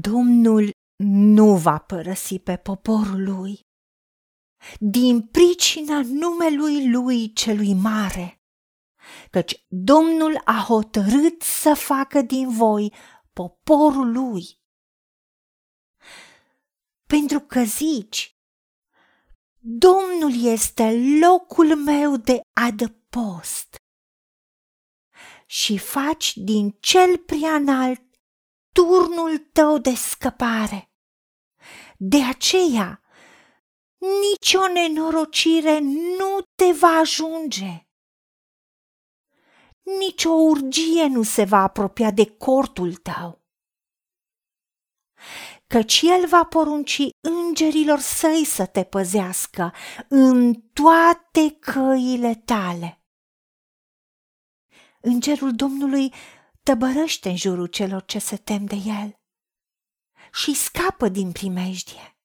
Domnul nu va părăsi pe poporul lui. Din pricina numelui lui celui mare, căci Domnul a hotărât să facă din voi poporul lui. Pentru că zici, Domnul este locul meu de adăpost. Și faci din cel prea înalt turnul tău de scăpare. De aceea, nicio nenorocire nu te va ajunge. Nici o urgie nu se va apropia de cortul tău. Căci el va porunci îngerilor săi să te păzească în toate căile tale. Îngerul Domnului tăbărăște în jurul celor ce se tem de el și scapă din primejdie.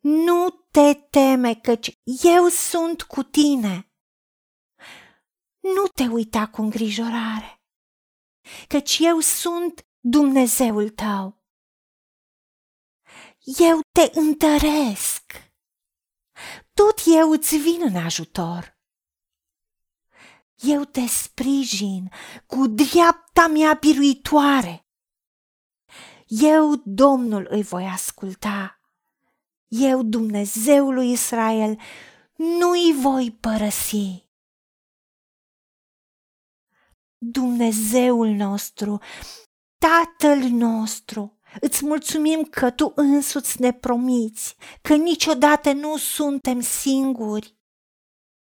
Nu te teme, căci eu sunt cu tine. Nu te uita cu îngrijorare, căci eu sunt Dumnezeul tău. Eu te întăresc. Tot eu îți vin în ajutor eu te sprijin cu dreapta mea biruitoare. Eu, Domnul, îi voi asculta. Eu, Dumnezeul lui Israel, nu-i voi părăsi. Dumnezeul nostru, Tatăl nostru, îți mulțumim că tu însuți ne promiți că niciodată nu suntem singuri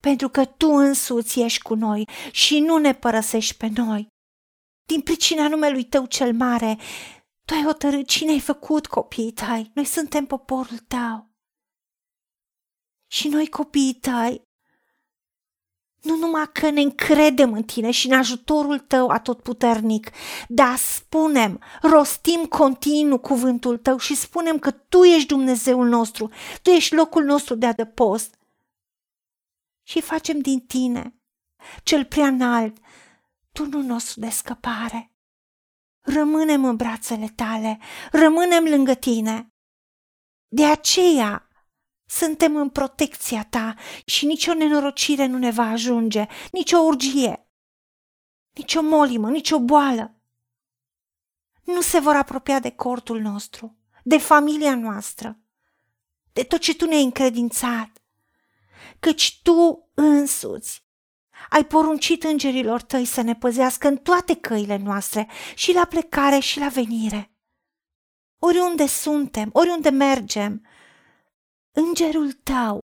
pentru că Tu însuți ești cu noi și nu ne părăsești pe noi. Din pricina numelui Tău cel mare, Tu ai hotărât cine ai făcut copiii Tăi. Noi suntem poporul Tău. Și noi copiii Tăi, nu numai că ne încredem în Tine și în ajutorul Tău atotputernic, dar spunem, rostim continuu cuvântul Tău și spunem că Tu ești Dumnezeul nostru, Tu ești locul nostru de adăpost și facem din tine, cel prea înalt, turnul nostru de scăpare. Rămânem în brațele tale, rămânem lângă tine. De aceea suntem în protecția ta și nicio nenorocire nu ne va ajunge, nicio urgie, nicio molimă, nicio boală. Nu se vor apropia de cortul nostru, de familia noastră, de tot ce tu ne-ai încredințat căci tu însuți ai poruncit îngerilor tăi să ne păzească în toate căile noastre, și la plecare și la venire. Oriunde suntem, oriunde mergem, îngerul tău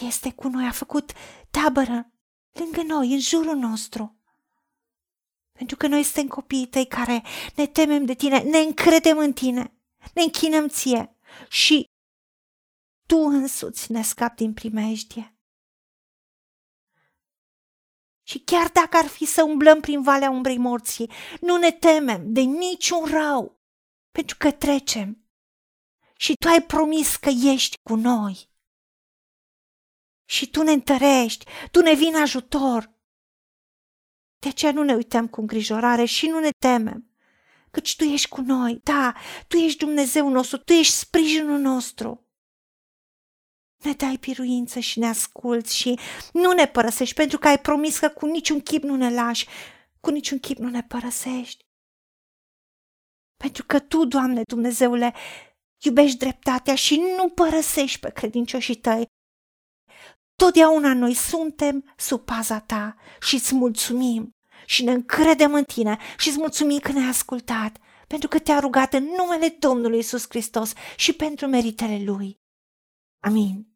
este cu noi, a făcut tabără lângă noi, în jurul nostru. Pentru că noi suntem copiii tăi care ne temem de tine, ne încredem în tine, ne închinăm ție și tu însuți ne scapi din primejdie. Și chiar dacă ar fi să umblăm prin valea umbrei morții, nu ne temem de niciun rău, pentru că trecem. Și tu ai promis că ești cu noi. Și tu ne întărești, tu ne vin ajutor. De aceea nu ne uităm cu îngrijorare și nu ne temem, căci tu ești cu noi. Da, tu ești Dumnezeu nostru, tu ești sprijinul nostru ne dai piruință și ne asculți și nu ne părăsești pentru că ai promis că cu niciun chip nu ne lași, cu niciun chip nu ne părăsești. Pentru că Tu, Doamne Dumnezeule, iubești dreptatea și nu părăsești pe credincioșii tăi. Totdeauna noi suntem sub paza Ta și îți mulțumim și ne încredem în Tine și îți mulțumim că ne-ai ascultat, pentru că te-a rugat în numele Domnului Isus Hristos și pentru meritele Lui. Amin.